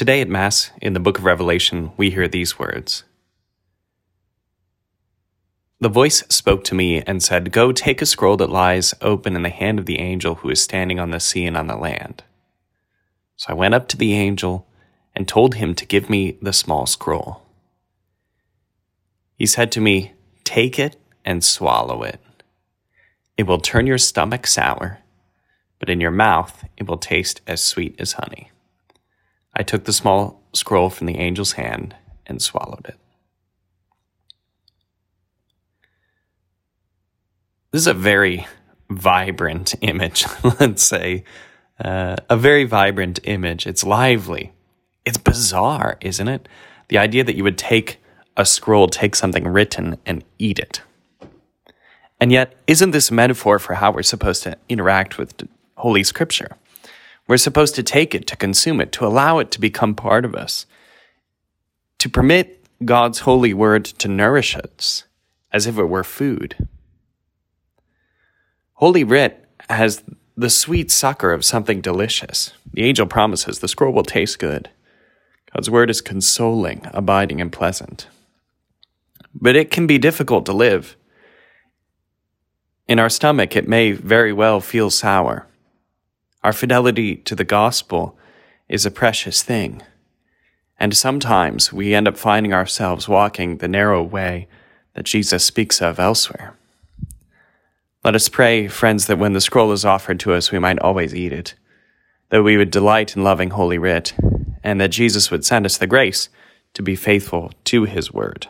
Today at Mass, in the book of Revelation, we hear these words The voice spoke to me and said, Go take a scroll that lies open in the hand of the angel who is standing on the sea and on the land. So I went up to the angel and told him to give me the small scroll. He said to me, Take it and swallow it. It will turn your stomach sour, but in your mouth it will taste as sweet as honey. I took the small scroll from the angel's hand and swallowed it. This is a very vibrant image, let's say. Uh, a very vibrant image. It's lively. It's bizarre, isn't it? The idea that you would take a scroll, take something written, and eat it. And yet, isn't this a metaphor for how we're supposed to interact with Holy Scripture? We're supposed to take it, to consume it, to allow it to become part of us, to permit God's holy word to nourish us as if it were food. Holy Writ has the sweet succor of something delicious. The angel promises the scroll will taste good. God's word is consoling, abiding, and pleasant. But it can be difficult to live. In our stomach, it may very well feel sour. Our fidelity to the gospel is a precious thing. And sometimes we end up finding ourselves walking the narrow way that Jesus speaks of elsewhere. Let us pray, friends, that when the scroll is offered to us, we might always eat it, that we would delight in loving Holy Writ, and that Jesus would send us the grace to be faithful to his word.